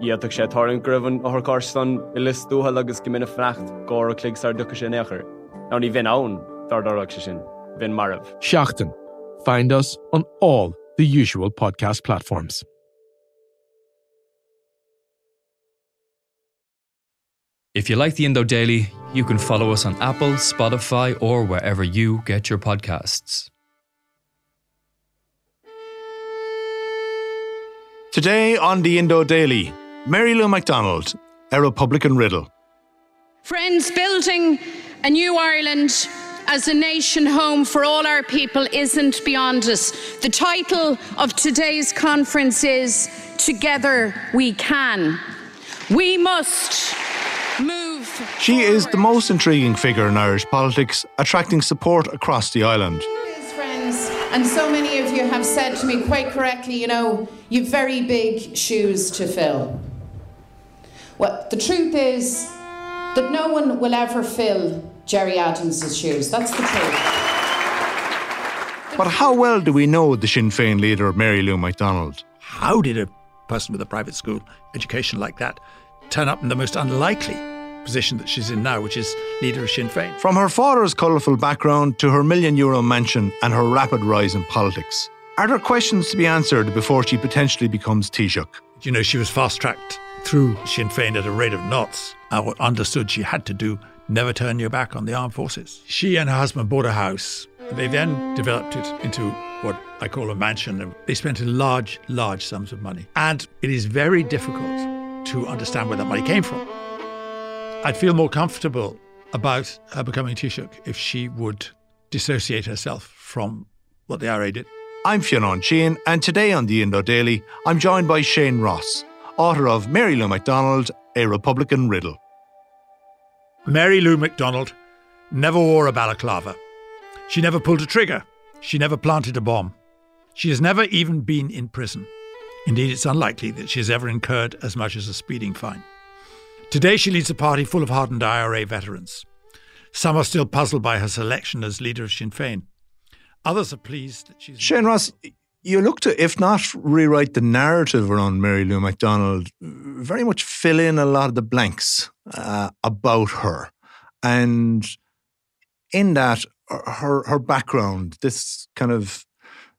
Iadach sé tarn gribhann áthcástan i listúthe agus go mina frecht gá a cligsar ducha sin éair. Ná ní bhín ann dardarach se sin, bhín marmh. Seachtain. Find us on all the usual podcast platforms. If you like the Indo Daily, you can follow us on Apple, Spotify, or wherever you get your podcasts. Today on the Indo Daily, Mary Lou McDonald, a Republican riddle. Friends, building a new Ireland as a nation home for all our people isn't beyond us. The title of today's conference is Together We Can. We must move. She is the most intriguing figure in Irish politics, attracting support across the island. Friends, and so many of you have said to me quite correctly, you know, you've very big shoes to fill. Well, the truth is that no one will ever fill Gerry Adams' shoes. That's the truth. But how well do we know the Sinn Féin leader, Mary Lou McDonald? How did a person with a private school education like that turn up in the most unlikely position that she's in now, which is leader of Sinn Féin? From her father's colourful background to her million euro mansion and her rapid rise in politics, are there questions to be answered before she potentially becomes Taoiseach? You know, she was fast tracked through Sinn Féin at a rate of knots. I understood she had to do never turn your back on the armed forces. She and her husband bought a house. They then developed it into what I call a mansion. They spent large, large sums of money. And it is very difficult to understand where that money came from. I'd feel more comfortable about her becoming Taoiseach if she would dissociate herself from what the IRA did. I'm Fionn Sheehan, and today on the Indo Daily, I'm joined by Shane Ross, author of Mary Lou McDonald, A Republican Riddle. Mary Lou McDonald never wore a balaclava. She never pulled a trigger. She never planted a bomb. She has never even been in prison. Indeed, it's unlikely that she has ever incurred as much as a speeding fine. Today, she leads a party full of hardened IRA veterans. Some are still puzzled by her selection as leader of Sinn Féin. Others are pleased that she's. Shane Ross, you look to, if not rewrite the narrative around Mary Lou McDonald, very much fill in a lot of the blanks uh, about her. And in that, her her background, this kind of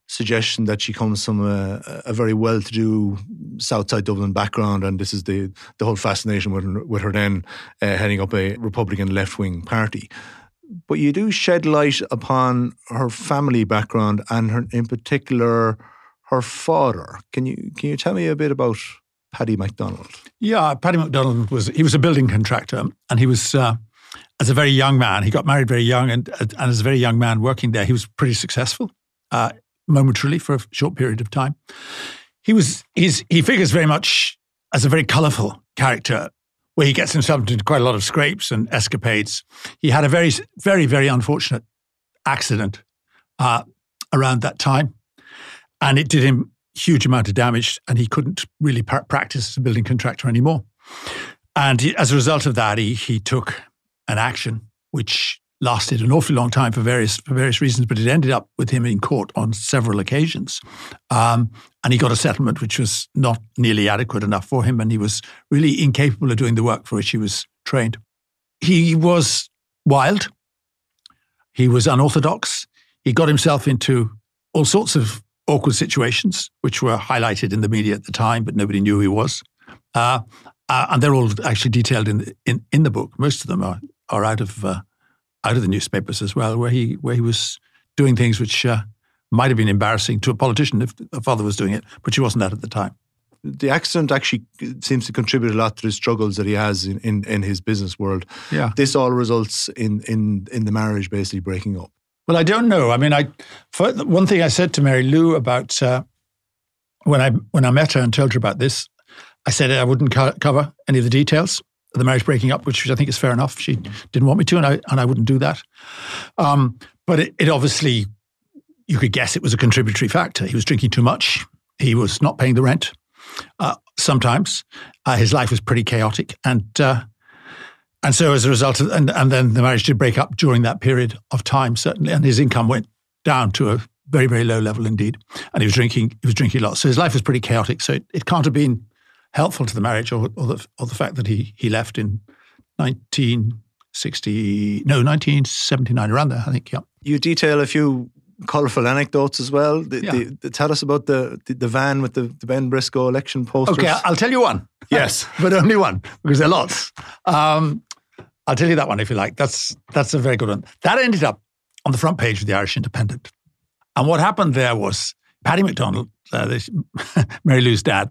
suggestion that she comes from a, a very well-to-do Southside Dublin background, and this is the the whole fascination with with her then uh, heading up a Republican left-wing party. But you do shed light upon her family background and her, in particular, her father. Can you can you tell me a bit about Paddy McDonald? Yeah, Paddy McDonald was he was a building contractor, and he was. Uh, as a very young man, he got married very young, and, and as a very young man working there, he was pretty successful. Uh, momentarily for a short period of time. He was he's, he figures very much as a very colourful character where he gets himself into quite a lot of scrapes and escapades. He had a very, very, very unfortunate accident uh, around that time, and it did him huge amount of damage, and he couldn't really par- practice as a building contractor anymore. And he, as a result of that, he he took an action which lasted an awfully long time for various for various reasons, but it ended up with him in court on several occasions, um, and he got a settlement which was not nearly adequate enough for him, and he was really incapable of doing the work for which he was trained. He was wild. He was unorthodox. He got himself into all sorts of awkward situations, which were highlighted in the media at the time, but nobody knew who he was. Uh, uh, and they're all actually detailed in, the, in in the book. Most of them are are out of uh, out of the newspapers as well, where he where he was doing things which uh, might have been embarrassing to a politician if a father was doing it, but she wasn't that at the time. The accident actually seems to contribute a lot to the struggles that he has in, in, in his business world. Yeah. This all results in, in, in the marriage basically breaking up. Well, I don't know. I mean, I one thing I said to Mary Lou about uh, when I when I met her and told her about this, I said I wouldn't co- cover any of the details the marriage breaking up, which I think is fair enough. She didn't want me to, and I and I wouldn't do that. Um, but it, it obviously, you could guess it was a contributory factor. He was drinking too much. He was not paying the rent. Uh, sometimes uh, his life was pretty chaotic, and uh, and so as a result of and and then the marriage did break up during that period of time certainly, and his income went down to a very very low level indeed, and he was drinking he was drinking a lot. So his life was pretty chaotic. So it, it can't have been helpful to the marriage, or or the or the fact that he he left in nineteen sixty no nineteen seventy nine around there I think yeah. You detail a few colourful anecdotes as well. The, Yeah. the, tell us about the, the, van with the, Ben Briscoe election posters. Okay, I'll tell you one. Yes. but only one because there are lots. Um, I'll tell you that one if you like. That's that's a very good one. That ended up on the front page of the Irish Independent. And what happened there was Paddy McDonald, uh, Mary Lou's dad,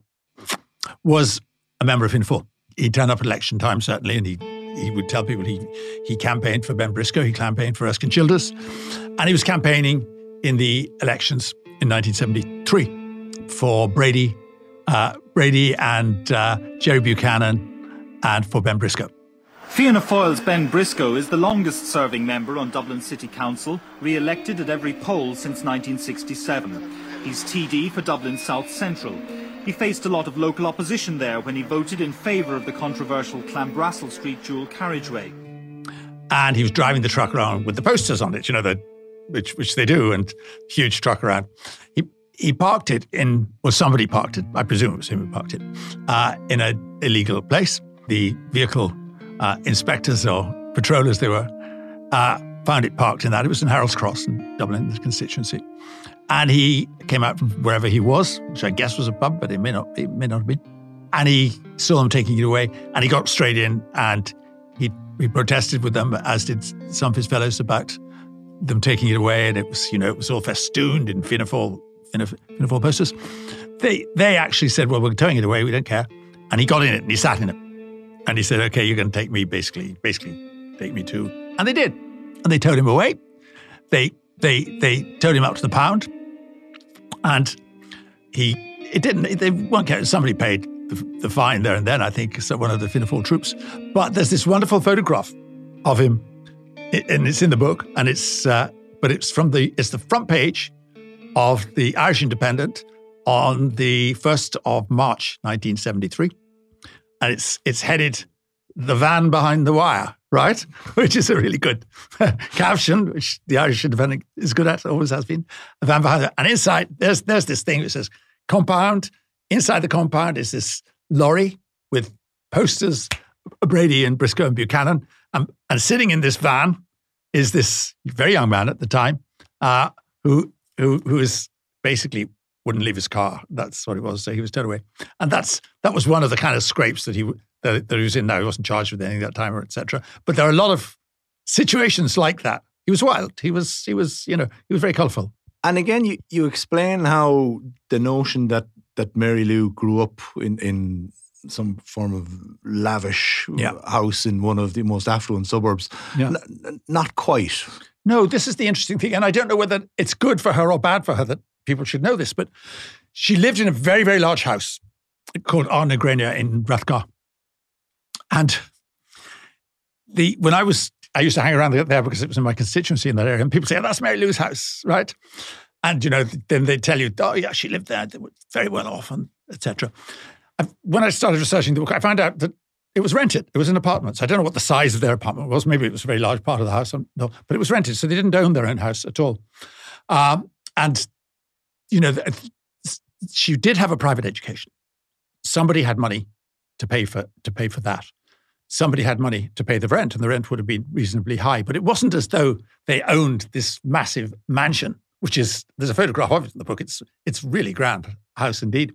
was a member of Info. He turned up at election time certainly, and he he would tell people he he campaigned for Ben Briscoe, he campaigned for Erskine Childers, and he was campaigning in the elections in 1973 for Brady, uh, Brady and uh, Jerry Buchanan, and for Ben Briscoe. Fianna Fáil's Ben Briscoe is the longest serving member on Dublin City Council, re elected at every poll since 1967. He's TD for Dublin South Central. He faced a lot of local opposition there when he voted in favour of the controversial Clanbrassil Street dual carriageway. and he was driving the truck around with the posters on it, you know, the, which which they do, and huge truck around. He he parked it in, well, somebody parked it. I presume it was him who parked it uh, in an illegal place. The vehicle uh, inspectors or patrollers they were uh, found it parked in that. It was in Harold's Cross in Dublin, the constituency. And he came out from wherever he was, which I guess was a pub, but it may not, it may not have been. And he saw them taking it away, and he got straight in and he he protested with them, as did some of his fellows, about them taking it away. And it was, you know, it was all festooned in Fianna Fáil posters. They they actually said, "Well, we're towing it away. We don't care." And he got in it and he sat in it, and he said, "Okay, you're going to take me, basically, basically, take me too." And they did, and they towed him away. They they they towed him up to the pound, and he it didn't. They weren't. Somebody paid the, the fine there and then. I think so one of the Fianna Fáil troops. But there's this wonderful photograph of him, and it's in the book. And it's uh, but it's from the it's the front page of the Irish Independent on the first of March, 1973, and it's it's headed "The Van Behind the Wire." Right, which is a really good caption, which the Irish Independent is good at, always has been. The van behind it, and inside there's there's this thing that says compound. Inside the compound is this lorry with posters, Brady and Briscoe and Buchanan, and, and sitting in this van is this very young man at the time, uh, who who who is basically wouldn't leave his car. That's what it was. So he was towed away, and that's that was one of the kind of scrapes that he that, that he was in. Now he wasn't charged with anything that time, or etc. But there are a lot of situations like that. He was wild. He was he was you know he was very colourful. And again, you, you explain how the notion that, that Mary Lou grew up in, in some form of lavish Yeah. house in one of the most affluent suburbs. Yeah. N- n- not quite. No, this is the interesting thing, and I don't know whether it's good for her or bad for her that people should know this, but she lived in a very very large house called Arna Grenia in Rathgar, and the when I was I used to hang around there because it was in my constituency in that area, and people say, oh, "That's Mary Lou's house," right? And you know, then they tell you, "Oh, yeah, she lived there. They were very well off," and etc. When I started researching the book, I found out that it was rented. It was in apartments. I don't know what the size of their apartment was. Maybe it was a very large part of the house. But it was rented, so they didn't own their own house at all. Um, and you know, she did have a private education. Somebody had money to pay for to pay for that somebody had money to pay the rent, and the rent would have been reasonably high. But it wasn't as though they owned this massive mansion which is there's a photograph of it in the book. It's it's really grand house indeed.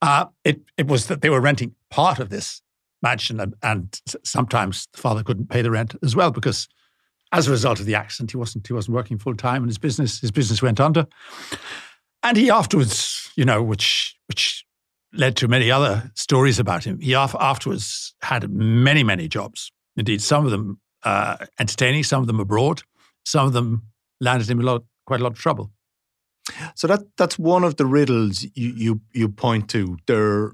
Uh, it it was that they were renting part of this mansion, and, and sometimes the father couldn't pay the rent as well because as a result of the accident, he wasn't he wasn't working full time, and his business his business went under. And he afterwards, you know, which which led to many other stories about him. He afterwards had many many jobs. Indeed, some of them uh, entertaining, some of them abroad, some of them landed him a lot quite a lot of trouble. So that that's one of the riddles you you, you point to. They're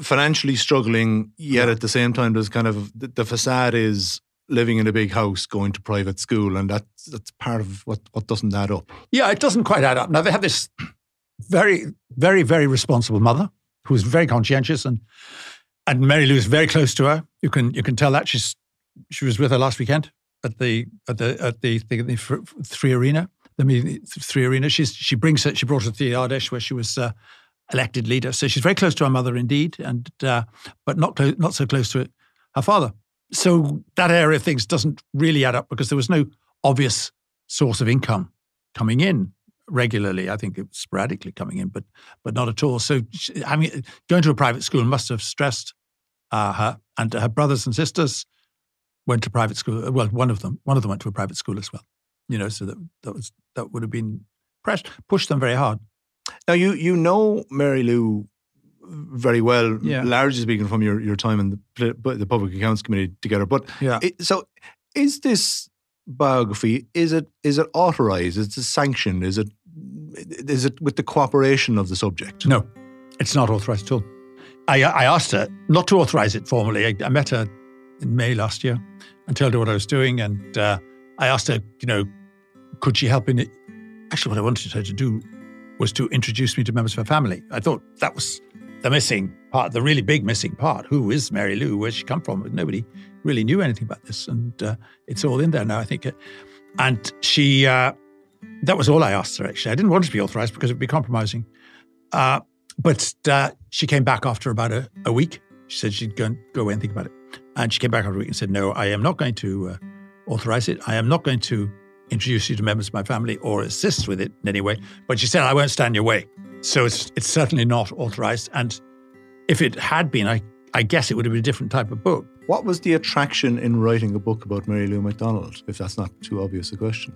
financially struggling, yet at the same time, there's kind of the, the facade is living in a big house, going to private school, and that's that's part of what what doesn't add up. Yeah, it doesn't quite add up. Now they have this very, very, very responsible mother who is very conscientious, and and Mary Lou is very close to her. You can you can tell that she's she was with her last weekend at the at the at the, the, the three arena. The meeting, three arena. She's she brings her. She brought her to the Ard Fheis where she was uh, elected leader. So she's very close to her mother indeed, and uh, but not close, not so close to her father. So that area of things doesn't really add up because there was no obvious source of income coming in regularly. I think it was sporadically coming in, but but not at all. So I mean, going to a private school must have stressed uh, her, and her brothers and sisters went to private school. Well, one of them, one of them went to a private school as well. You know, so that that was that would have been pressed, pushed them very hard. Now you you know Mary Lou very well, yeah. largely speaking from your, your time in the the Public Accounts Committee together. But yeah. It, so is this biography is it is it authorized? Is it sanctioned? Is it is it with the cooperation of the subject? No, it's not authorized at all. I, I asked her not to authorize it formally. I, I met her in May last year and told her what I was doing. And uh, I asked her, you know, could she help in it? Actually, what I wanted her to do was to introduce me to members of her family. I thought that was the missing part, the really big missing part. Who is Mary Lou? Where's she come from? Nobody really knew anything about this. And uh, it's all in there now, I think. And she, uh, that was all I asked her, actually. I didn't want it to be authorized because it would be compromising. Uh, but uh, she came back after about a, a, week. She said she'd go, and, go away and think about it. And she came back after a week and said, No, I am not going to uh, authorize it. I am not going to introduce you to members of my family or assist with it in any way. But she said, I won't stand your way. So it's it's certainly not authorized. And if it had been, I, I guess it would have been a different type of book. What was the attraction in writing a book about Mary Lou McDonald, if that's not too obvious a question?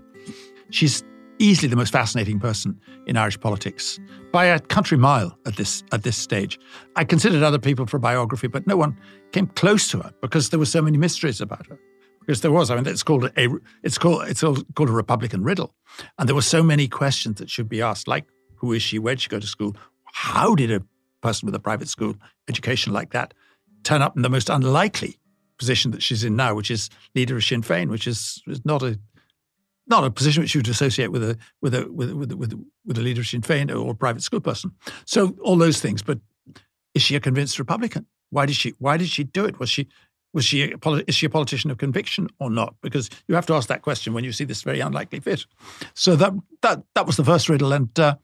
She's easily the most fascinating person in Irish politics by a country mile at this at this stage. I considered other people for biography, but no one came close to her because there were so many mysteries about her. Because there was, I mean, it's called a it's called it's called a Republican riddle, and there were so many questions that should be asked, like who is she? Where did she go to school? How did a person with a private school education like that turn up in the most unlikely position that she's in now, which is leader of Sinn Féin, which is, is not a not a position which you would associate with a with a with with with, with a leader of Sinn Féin or a private school person. So all those things. But is she a convinced Republican? Why did she Why did she do it? Was she was she a, is she a politician of conviction or not? Because you have to ask that question when you see this very unlikely fit. So that that that was the first riddle, and uh,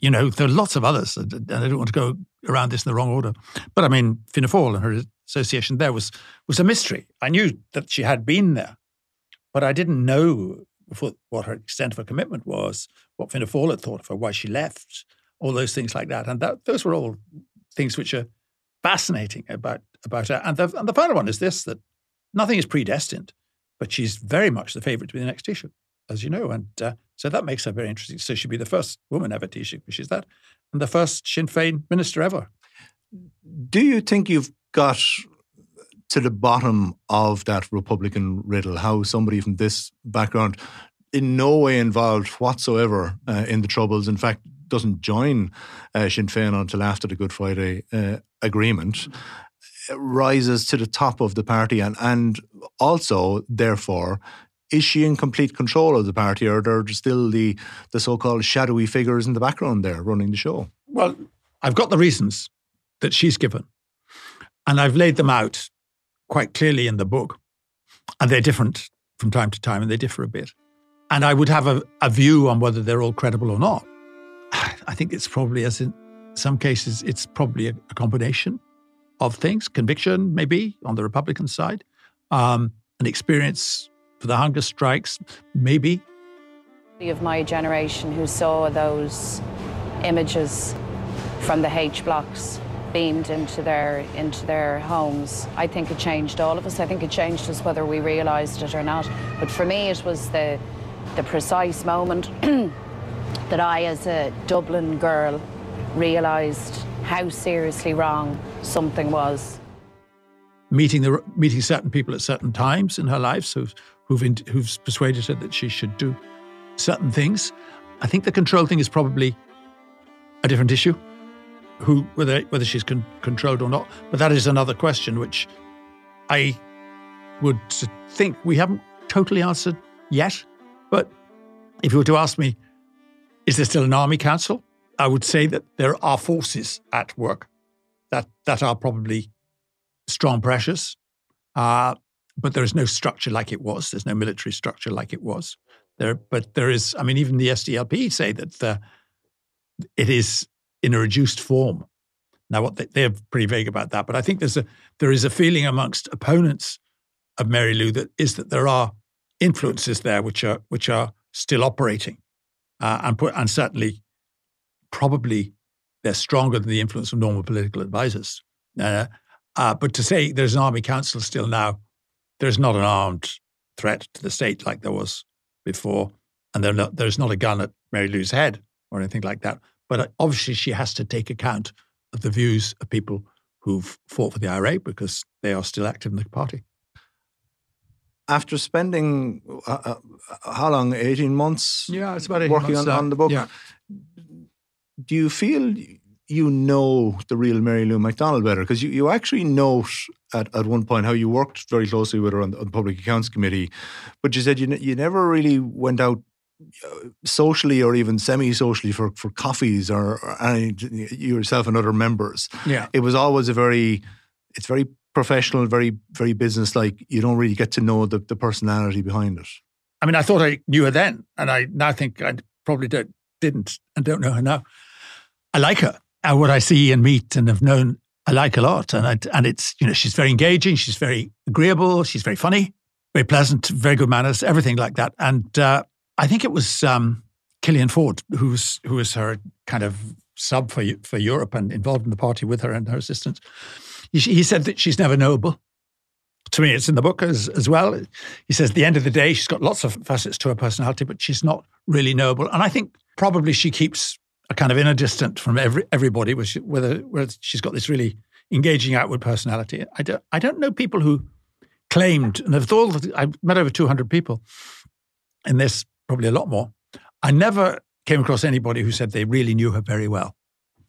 you know, there are lots of others, and I don't want to go around this in the wrong order. But I mean, Fianna Fáil and her association there was was a mystery. I knew that she had been there, but I didn't know what her extent of her commitment was, what Fianna Fáil had thought of her, why she left, all those things like that. And that, those were all things which are fascinating about about her. And the, and the final one is this: that nothing is predestined, but she's very much the favourite to be the next Taoiseach, as you know, and uh, so that makes her very interesting. So she'd be the first woman ever Taoiseach, which is that, and the first Sinn Féin minister ever. Do you think you've got to the bottom of that Republican riddle? How somebody from this background, in no way involved whatsoever uh, in the troubles, in fact, doesn't join uh, Sinn Féin until after the Good Friday uh, agreement, rises to the top of the party and, and also, therefore, is she in complete control of the party, or are there still the the so-called shadowy figures in the background there running the show? Well, I've got the reasons that she's given, and I've laid them out quite clearly in the book, and they're different from time to time, and they differ a bit. And I would have a, a view on whether they're all credible or not. I think it's probably, as in some cases, it's probably a, a combination of things. Conviction, maybe on the Republican side, um, an experience for the hunger strikes, maybe. Of my generation who saw those images from the H blocks beamed into their into their homes. I think it changed all of us. I think it changed us whether we realised it or not. But for me, it was the the precise moment that I, as a Dublin girl, realised how seriously wrong something was. Meeting the meeting certain people at certain times in her life, so who've who've persuaded her that she should do certain things. I think the control thing is probably a different issue. Who whether whether she's con- controlled or not, but that is another question which I would think we haven't totally answered yet. But if you were to ask me, is there still an army council? I would say that there are forces at work that that are probably strong pressures, uh, but there is no structure like it was. There's no military structure like it was. There, but there is. I mean, even the SDLP say that the, it is in a reduced form. Now, what they, they're pretty vague about that, but I think there's a there is a feeling amongst opponents of Mary Lou that is that there are influences there which are which are still operating, uh, and put and certainly probably they're stronger than the influence of normal political advisors. Uh, uh, but to say there's an army council still now, there's not an armed threat to the state like there was before, and not, there's not a gun at Mary Lou's head or anything like that. But uh, obviously, she has to take account of the views of people who've fought for the IRA because they are still active in the party. After spending uh, uh, how long? Eighteen months. Yeah, it's about working months, on, on the book. Yeah. Do you feel you know the real Mary Lou McDonald better? Because you, you actually note at, at one point how you worked very closely with her on the, on the Public Accounts Committee, but you said you, you never really went out socially or even semi-socially for, for coffees or, or any, yourself and other members. Yeah. It was always a very, it's very professional, very, very business-like. You don't really get to know the, the personality behind it. I mean, I thought I knew her then, and I now think I probably don't, didn't and don't know her now. I like her. And what I see and meet and have known, I like a lot. And I, and it's, you know, she's very engaging. She's very agreeable. She's very funny, very pleasant, very good manners, everything like that. And uh, I think it was um, Killian Forde, who's who was her kind of sub for for Europe and involved in the party with her and her assistants. He, said that she's never noble. To me, it's in the book as, as well. He says, at the end of the day, she's got lots of facets to her personality, but she's not really noble. And I think probably she keeps a kind of inner distance from every everybody, whether, whether she's got this really engaging outward personality. I don't, I don't know people who claimed, and of all, I've met over 200 people in this probably a lot more. I never came across anybody who said they really knew her very well.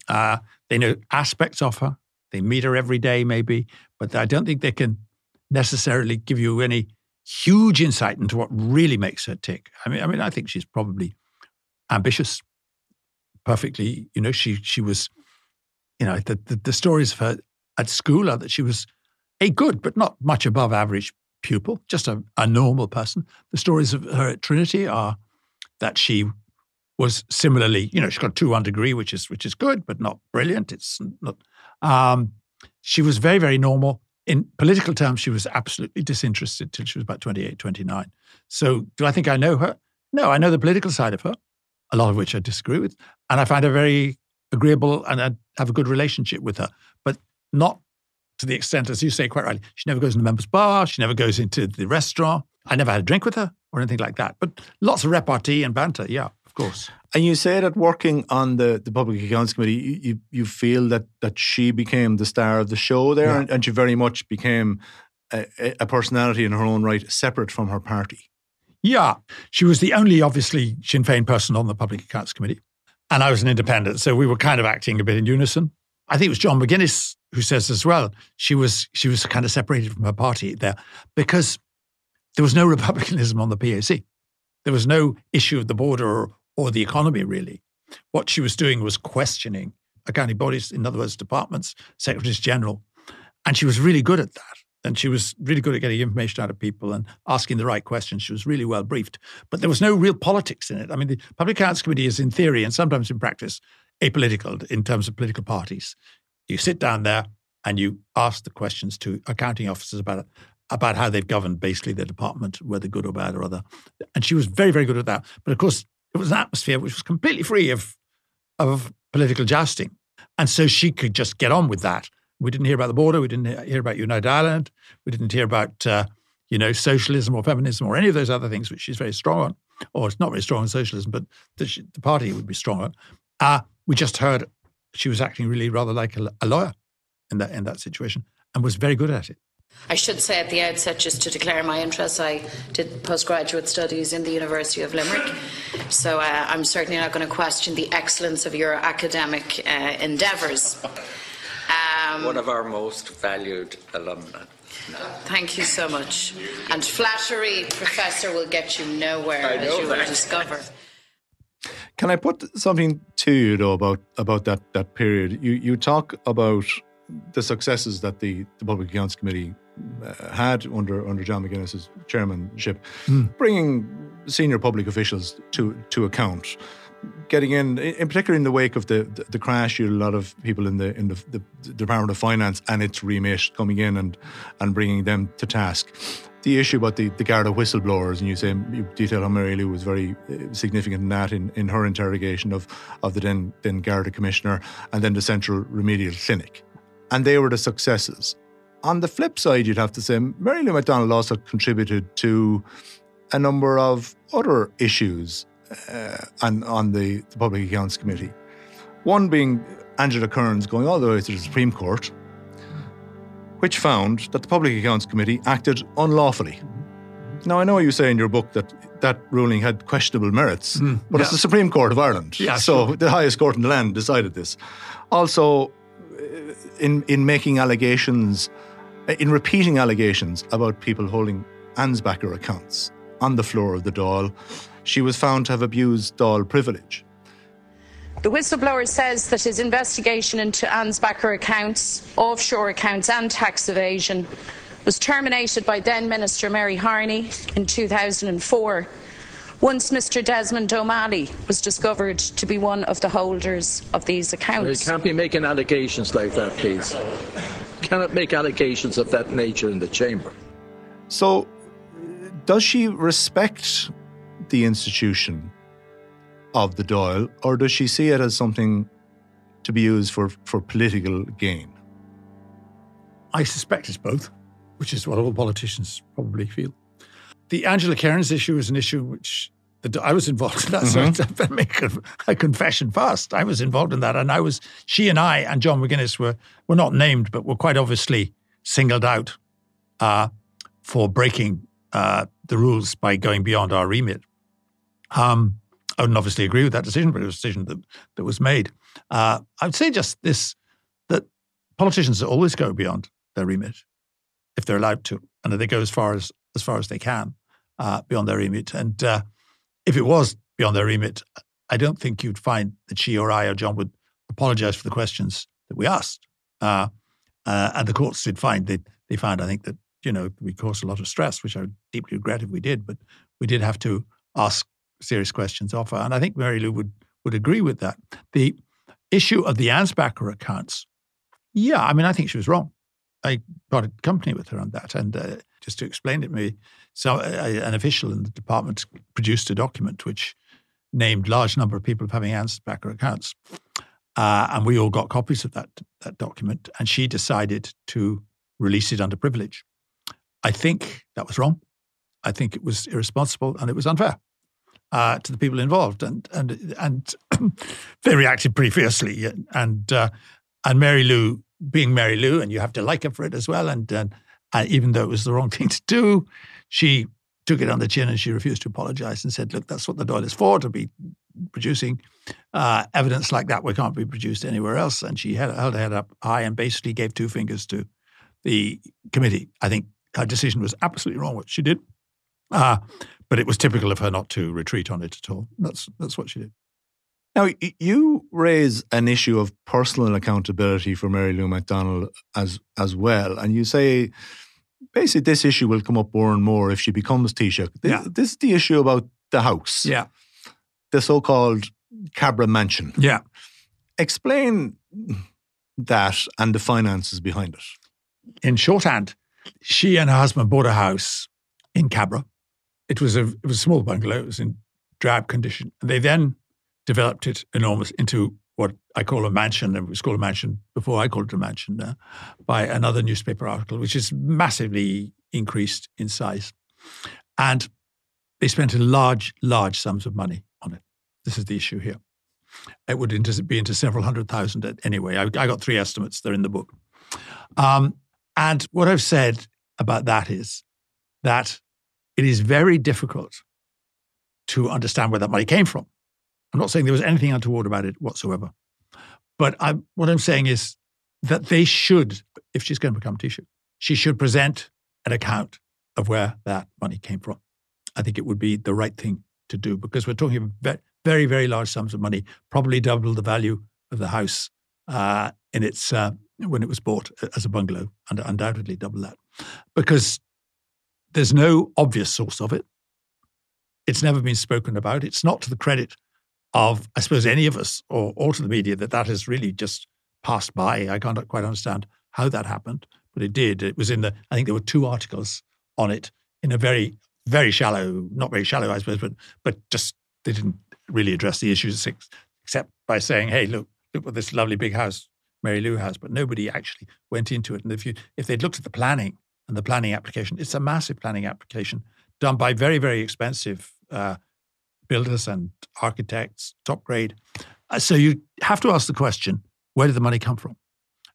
Uh, they know aspects of her. They meet her every day, maybe, but I don't think they can necessarily give you any huge insight into what really makes her tick. I mean, I mean, I think she's probably ambitious, perfectly. You know, she she was, you know, the the, the stories of her at school are that she was a good but not much above average pupil, just a, a normal person. The stories of her at Trinity are that she was similarly, you know, she got a two one degree, which is which is good, but not brilliant. It's not. Um, she was very very normal. In political terms, she was absolutely disinterested till she was about 28, 29. So, do I think I know her? No, I know the political side of her, a lot of which I disagree with, and I find her very agreeable, and I have a good relationship with her, but not to the extent, as you say quite rightly, she never goes in the members' bar, she never goes into the restaurant. I never had a drink with her or anything like that. But lots of repartee and banter, yeah, of course. And you say that working on the, the Public Accounts Committee, you, you, you feel that that she became the star of the show there, Yeah. and, and she very much became a, a personality in her own right, separate from her party. Yeah, she was the only, obviously, Sinn Féin person on the Public Accounts Committee. And I was an independent. So we were kind of acting a bit in unison. I think it was John McGuinness who says as well, she was she was kind of separated from her party there because there was no republicanism on the PAC. There was no issue of the border or, or the economy, really. What she was doing was questioning accounting bodies, in other words, departments, secretaries general. And she was really good at that. And she was really good at getting information out of people and asking the right questions. She was really well briefed. But there was no real politics in it. I mean, the Public Accounts Committee is, in theory and sometimes in practice, apolitical in terms of political parties. You sit down there and you ask the questions to accounting officers about it, about how they've governed basically their department, whether good or bad or other. And she was very, very good at that. But of course, it was an atmosphere which was completely free of of political jousting, and so she could just get on with that. We didn't hear about the border. We didn't hear about United Ireland. We didn't hear about uh, you know socialism or feminism or any of those other things which she's very strong on, or it's not very strong on socialism, but the, the party would be strong on. Uh, we just heard she was acting really rather like a, a lawyer in that in that situation and was very good at it. I should say at the outset, just to declare my interest, I did postgraduate studies in the University of Limerick. So uh, I'm certainly not going to question the excellence of your academic uh, endeavours. Um, One of our most valued alumni. No. Thank you so much. And flattery, Professor, will get you nowhere, as you will discover. Can I put something to you though about about that that period? You you talk about the successes that the, the Public Accounts Committee uh, had under under John McGuinness's chairmanship, mm. bringing senior public officials to to account, getting in, in particular in the wake of the, the, the crash, you had a lot of people in the in the, the, Department of Finance and its remit coming in and and bringing them to task. The issue about the, the Garda whistleblowers, and you say you detail how Mary Lou was very uh, significant in that in, in her interrogation of of the then then Garda commissioner, and then the Central Remedial Clinic, and they were the successes. On the flip side, you'd have to say Mary Lou McDonald also contributed to a number of other issues uh, on, on the, the Public Accounts Committee. One being Angela Kerins going all the way to the Supreme Court, which found that the Public Accounts Committee acted unlawfully. Now, I know you say in your book that that ruling had questionable merits, mm, but yeah. it's the Supreme Court of Ireland. Yeah, so sure. the highest court in the land decided this. Also, uh, in, in making allegations, uh, in repeating allegations about people holding Ansbacher accounts on the floor of the Dáil, she was found to have abused Dáil privilege. The whistleblower says that his investigation into Ansbacher accounts, offshore accounts, and tax evasion was terminated by then Minister Mary Harney in 2004 once Mr Desmond O'Malley was discovered to be one of the holders of these accounts. You can't be making allegations like that, please. You cannot make allegations of that nature in the chamber. So, does she respect the institution of the Dáil, or does she see it as something to be used for, for political gain? I suspect it's both, which is what all politicians probably feel. The Angela Kerins issue is an issue which the, I was involved in that. Mm-hmm. So I make a, a, confession fast. I was involved in that, and I was. She and I and John McGuinness were were not named, but were quite obviously singled out uh, for breaking uh, the rules by going beyond our remit. Um, I wouldn't obviously agree with that decision, but it was a decision that, that was made. Uh, I would say just this that politicians always go beyond their remit if they're allowed to, and that they go as far as as far as they can uh, beyond their remit. And uh, if it was beyond their remit, I don't think you'd find that she or I or John would apologise for the questions that we asked. Uh, uh, and the courts did find they they found I think that you know we caused a lot of stress, which I deeply regret if we did, but we did have to ask serious questions of her. And I think Mary Lou would, would agree with that. The issue of the Ansbacher accounts, yeah, I mean, I think she was wrong. I a company with her on that. And uh, just to explain it to me, so uh, an official in the department produced a document which named large number of people of having Ansbacher accounts. Uh, and we all got copies of that, that document. And she decided to release it under privilege. I think that was wrong. I think it was irresponsible and it was unfair uh, to the people involved, and and and they reacted pretty fiercely. And uh, and Mary Lou, being Mary Lou, and you have to like her for it as well. And, and uh, even though it was the wrong thing to do, she took it on the chin and she refused to apologize and said, "Look, that's what the Dáil is for to be producing uh, evidence like that. We can't be produced anywhere else." And she held, held her head up high and basically gave two fingers to the committee. I think her decision was absolutely wrong. What she did. Uh, but it was typical of her not to retreat on it at all. That's that's what she did. Now, you raise an issue of personal accountability for Mary Lou McDonald as as well, and you say basically this issue will come up more and more if she becomes Taoiseach. This, yeah. this is the issue about the house. Yeah. The so-called Cabra Mansion. Yeah. Explain that and the finances behind it. In shorthand, she and her husband bought a house in Cabra it was a it was a small bungalow. It was in drab condition. and They then developed it enormous into what I call a mansion. It was called a mansion before I called it a mansion uh, by another newspaper article, which is massively increased in size. And they spent large, large sums of money on it. This is the issue here. It would be into several hundred thousand anyway. I, I got three estimates, they're in the book. Um, and what I've said about that is that it is very difficult to understand where that money came from. I'm not saying there was anything untoward about it whatsoever. But I, what I'm saying is that they should, if she's going to become Taoiseach, she should present an account of where that money came from. I think it would be the right thing to do because we're talking about very, very large sums of money, probably double the value of the house uh, in its uh, when it was bought as a bungalow, and undoubtedly double that, because there's no obvious source of it. It's never been spoken about. It's not to the credit of, I suppose, any of us or, or to the media that that has really just passed by. I can't quite understand how that happened, but it did. It was in the, I think there were two articles on it in a very, very shallow, not very shallow, I suppose, but but just they didn't really address the issues except by saying, hey, look, look what this lovely big house Mary Lou has, but nobody actually went into it. And if you if they'd looked at the planning and the planning application, it's a massive planning application done by very, very expensive uh, builders and architects, top grade. Uh, so you have to ask the question, where did the money come from?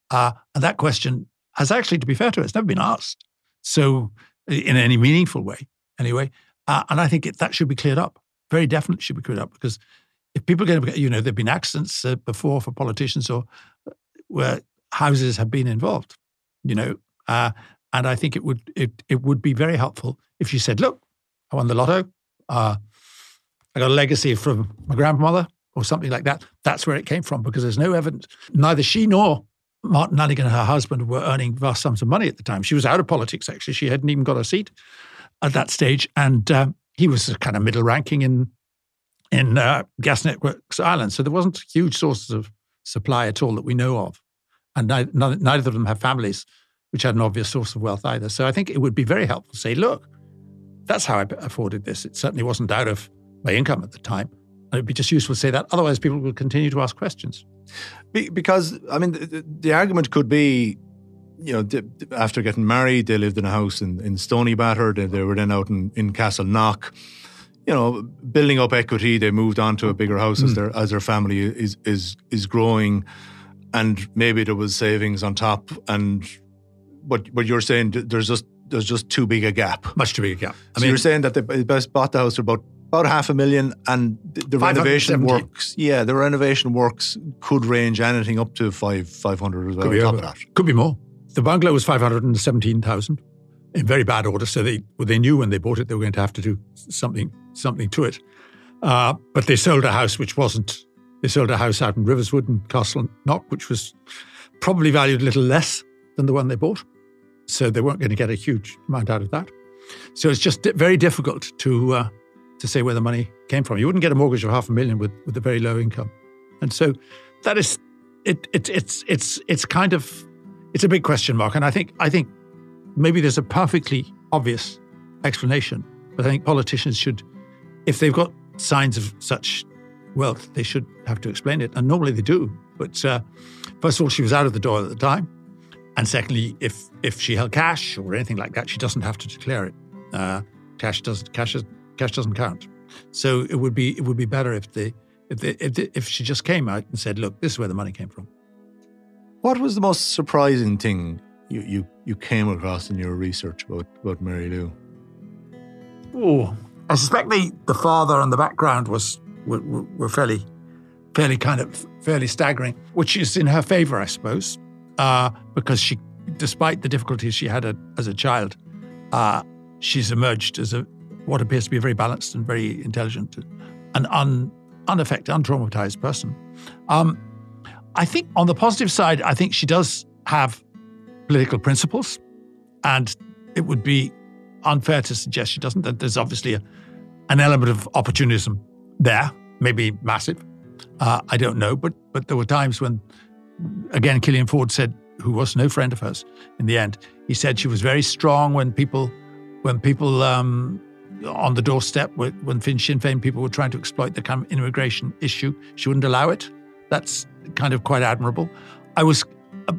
Uh, and that question has actually, to be fair to it, it's never been asked. So in any meaningful way, anyway. Uh, and I think it, that should be cleared up. Very definitely should be cleared up because if people get, you know, there've been accidents uh, before for politicians or where houses have been involved, you know, uh, and I think it would it it would be very helpful if she said, "Look, I won the lotto. Uh, I got a legacy from my grandmother or something like that. That's where it came from because there's no evidence. Neither she nor Martin Lanigan and her husband were earning vast sums of money at the time. She was out of politics, actually. She hadn't even got a seat at that stage. And um, he was kind of middle ranking in in uh, Gas Networks Ireland. So there wasn't huge sources of supply at all that we know of. And neither, neither of them have families which had an obvious source of wealth either. So I think it would be very helpful to say, look, that's how I afforded this. It certainly wasn't out of my income at the time. And it'd be just useful to say that. Otherwise, people will continue to ask questions. Because, I mean, the, the argument could be, you know, after getting married, they lived in a house in, in Stoneybatter. They, they were then out in, in Castleknock. You know, building up equity, they moved on to a bigger house as hmm. their as their family is is is growing, and maybe there was savings on top. And but but you're saying there's just there's just too big a gap, much too big a gap. I so mean, you're saying that they bought the house for about about half a million, and the, the renovation works. Yeah, the renovation works could range anything up to five five hundred as well. Could be, top of that. could be more. The bungalow was five hundred and seventeen thousand in very bad order. So they well, they knew when they bought it they were going to have to do something something to it. Uh, but they sold a house which wasn't. They sold a house out in Riverswood and Castle Knock, which was probably valued a little less than the one they bought. So they weren't going to get a huge amount out of that. So it's just very difficult to uh, to say where the money came from. You wouldn't get a mortgage of half a million with, with a very low income. And so that is it, it it's it's it's kind of it's a big question mark. And I think I think maybe there's a perfectly obvious explanation. But I think politicians should, if they've got signs of such wealth, they should have to explain it. And normally they do. But uh, first of all, she was out of the door at the time. And secondly, if if she held cash or anything like that, she doesn't have to declare it. Uh, cash doesn't cash is cash doesn't count. So it would be it would be better if the if the, if, the, if she just came out and said, "Look, this is where the money came from." What was the most surprising thing you you, you came across in your research about about Mary Lou? Oh, I suspect the the father and the background was were, were fairly fairly kind of fairly staggering, which is in her favor, I suppose, uh, because she, despite the difficulties she had as a child, uh, she's emerged as a what appears to be a very balanced and very intelligent and un, unaffected, untraumatized person. Um, I think on the positive side, I think she does have political principles, and it would be unfair to suggest she doesn't. That there's obviously a, an element of opportunism there, maybe massive. Uh, I don't know, but but there were times when, again, Killian Forde said, who was no friend of hers in the end, he said she was very strong when people when people um, on the doorstep when Finn Sinn Féin people were trying to exploit the immigration issue. She wouldn't allow it. That's kind of quite admirable. I was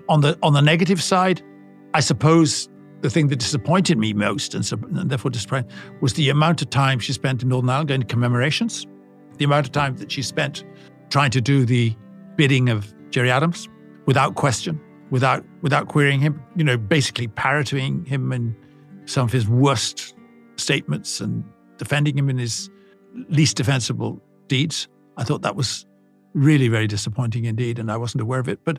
on the on the negative side. I suppose the thing that disappointed me most, and, so, and therefore disappointed, was the amount of time she spent in Northern Ireland going to commemorations. The amount of time that she spent trying to do the bidding of Gerry Adams without question, without without querying him. You know, basically parroting him in some of his worst statements and defending him in his least defensible deeds. I thought that was really very disappointing indeed, and I wasn't aware of it. But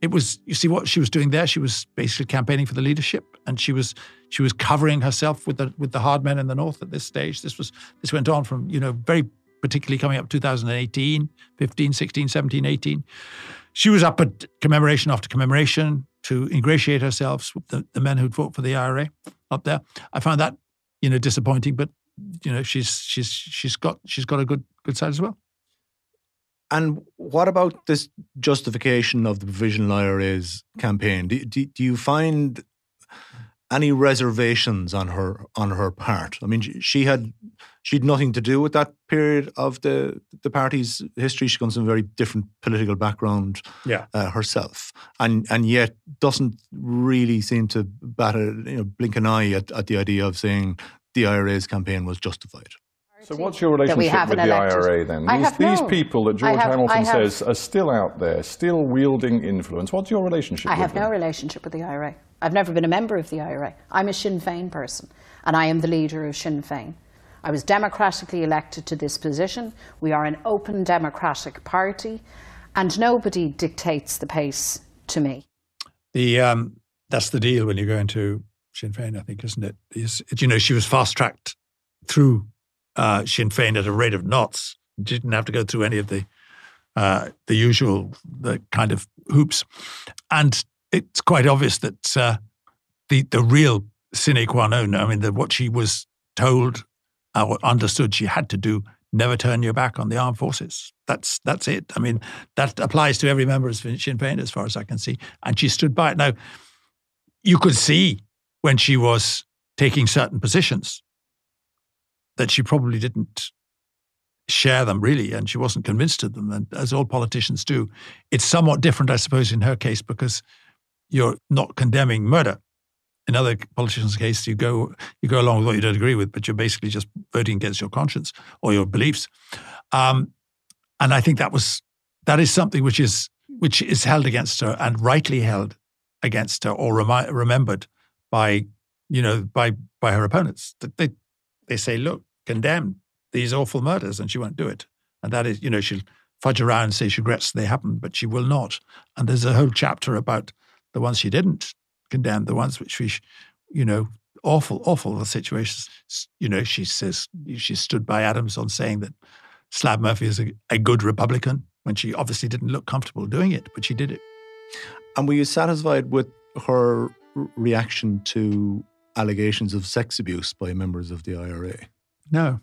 it was you see what she was doing there. She was basically campaigning for the leadership, and she was she was covering herself with the with the hard men in the north at this stage. This was this went on from you know very particularly coming up 2018, 15, 16, 17, 18. She was up at commemoration after commemoration to ingratiate herself with the, the men who'd fought for the IRA up there. I found that you know disappointing, but you know she's she's she's got she's got a good good side as well. And what about this justification of the provisional IRA's campaign? Do, do, do, you find any reservations on her on her part? I mean, she had she had nothing to do with that period of the the party's history. She comes from a very different political background yeah. Uh, herself, and and yet doesn't really seem to bat a you know, blink an eye at, at the idea of saying the IRA's campaign was justified. So what's your relationship with the IRA then? These, have these no. people that George have, Hamilton have, says are still out there, still wielding influence. What's your relationship I with have them? no relationship with the IRA. I've never been a member of the IRA. I'm a Sinn Féin person, and I am the leader of Sinn Féin. I was democratically elected to this position. We are an open democratic party, and nobody dictates the pace to me. The um, that's the deal when you go into Sinn Féin, I think, isn't it? Is, you know, she was fast tracked through uh, Sinn Féin at a rate of knots. Didn't have to go through any of the uh, the usual the kind of hoops, and it's quite obvious that uh, the the real sine qua non. I mean, the, what she was told or understood she had to do. Never turn your back on the armed forces. That's that's it. I mean, that applies to every member of Sinn Féin, as far as I can see. And she stood by it. Now, you could see when she was taking certain positions that she probably didn't share them really, and she wasn't convinced of them. And as all politicians do, it's somewhat different, I suppose, in her case because you're not condemning murder. In other politicians' case, you go you go along with what you don't agree with, but you're basically just voting against your conscience or your beliefs. Um, and I think that was that is something which is which is held against her and rightly held against her or remi- remembered by you know by by her opponents. They they say, look, condemn these awful murders, and she won't do it. And that is, you know, she'll fudge around and say she regrets they happened, but she will not. And there's a whole chapter about the ones she didn't condemn, the ones which we, you know, awful, awful situations. You know, she says she stood by Adams on saying that Slab Murphy is a, a good Republican when she obviously didn't look comfortable doing it, but she did it. And were you satisfied with her reaction to allegations of sex abuse by members of the IRA? No.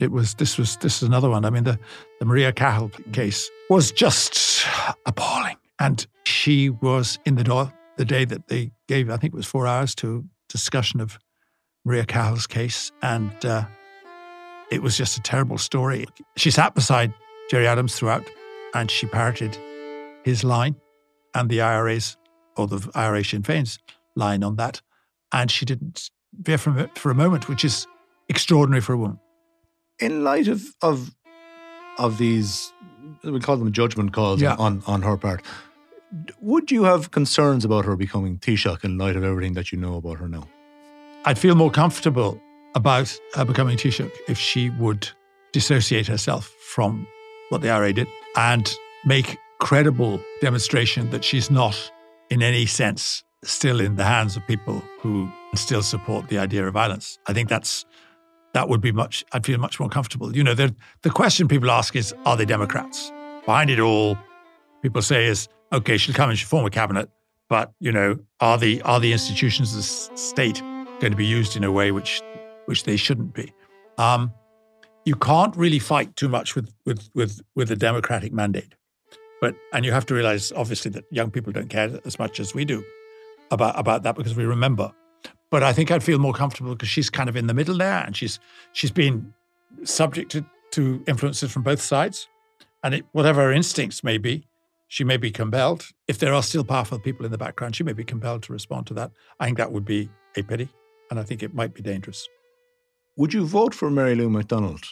It was this was this is another one. I mean, the, the Maria Cahill case was just appalling. And she was in the door the day that they gave, I think it was four hours to discussion of Maria Cahill's case. And uh, it was just a terrible story. She sat beside Gerry Adams throughout and she parroted his line and the IRA's or the IRA Sinn Féin's line on that. And she didn't veer from it for a moment, which is extraordinary for a woman. In light of of of these, we call them judgment calls Yeah. on, on her part, would you have concerns about her becoming Taoiseach in light of everything that you know about her now? I'd feel more comfortable about her becoming Taoiseach if she would dissociate herself from what the IRA did and make credible demonstration that she's not in any sense still in the hands of people who still support the idea of violence. I think that's that would be much I'd feel much more comfortable. You know, the the question people ask is are they Democrats? Behind it all, people say is okay, she'll come and she'll form a cabinet, but you know, are the are the institutions of the state going to be used in a way which which they shouldn't be? Um, you can't really fight too much with with with with a democratic mandate, but and you have to realize obviously that young people don't care as much as we do about about that because we remember. but I think I'd feel more comfortable because she's kind of in the middle there, and she's she's been subjected to influences from both sides, and it, whatever her instincts may be, she may be compelled. If there are still powerful people in the background, she may be compelled to respond to that. I think that would be a pity, and I think it might be dangerous. Would you vote for Mary Lou McDonald?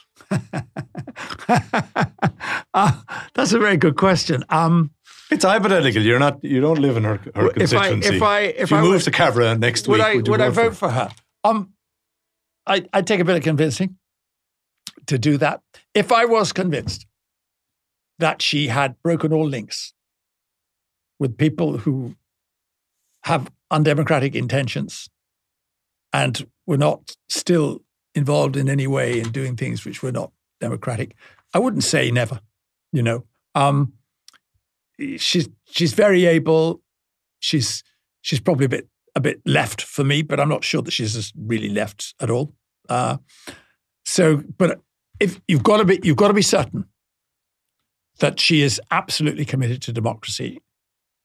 uh, that's a very good question. Um, it's hypothetical. You're not. You don't live in her, her constituency. If I, if I, if you I move would, to Cabra next would week, I, would, would I vote for for her? Um, I, I'd take a bit of convincing to do that. If I was convinced that she had broken all links with people who have undemocratic intentions and were not still involved in any way in doing things which were not democratic, I wouldn't say never. You know, um, she's she's very able. She's she's probably a bit a bit left for me, but I'm not sure that she's really left at all. Uh, so, but if you've got to be you've got to be certain that she is absolutely committed to democracy,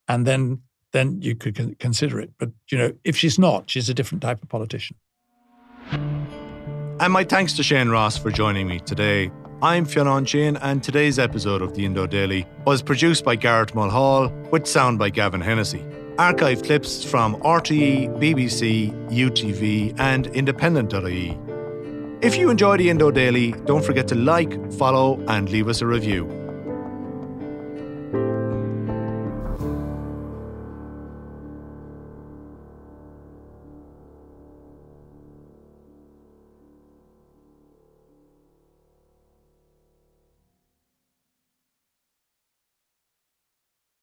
and then then you could consider it. But you know, if she's not, she's a different type of politician. And my thanks to Shane Ross for joining me today. I'm Fionnán Sheahan, and today's episode of the Indo Daily was produced by Garrett Mulhall with sound by Gavin Hennessy. Archive clips from RTE, BBC, UTV, and Independent.ie. If you enjoy the Indo Daily, don't forget to like, follow, and leave us a review.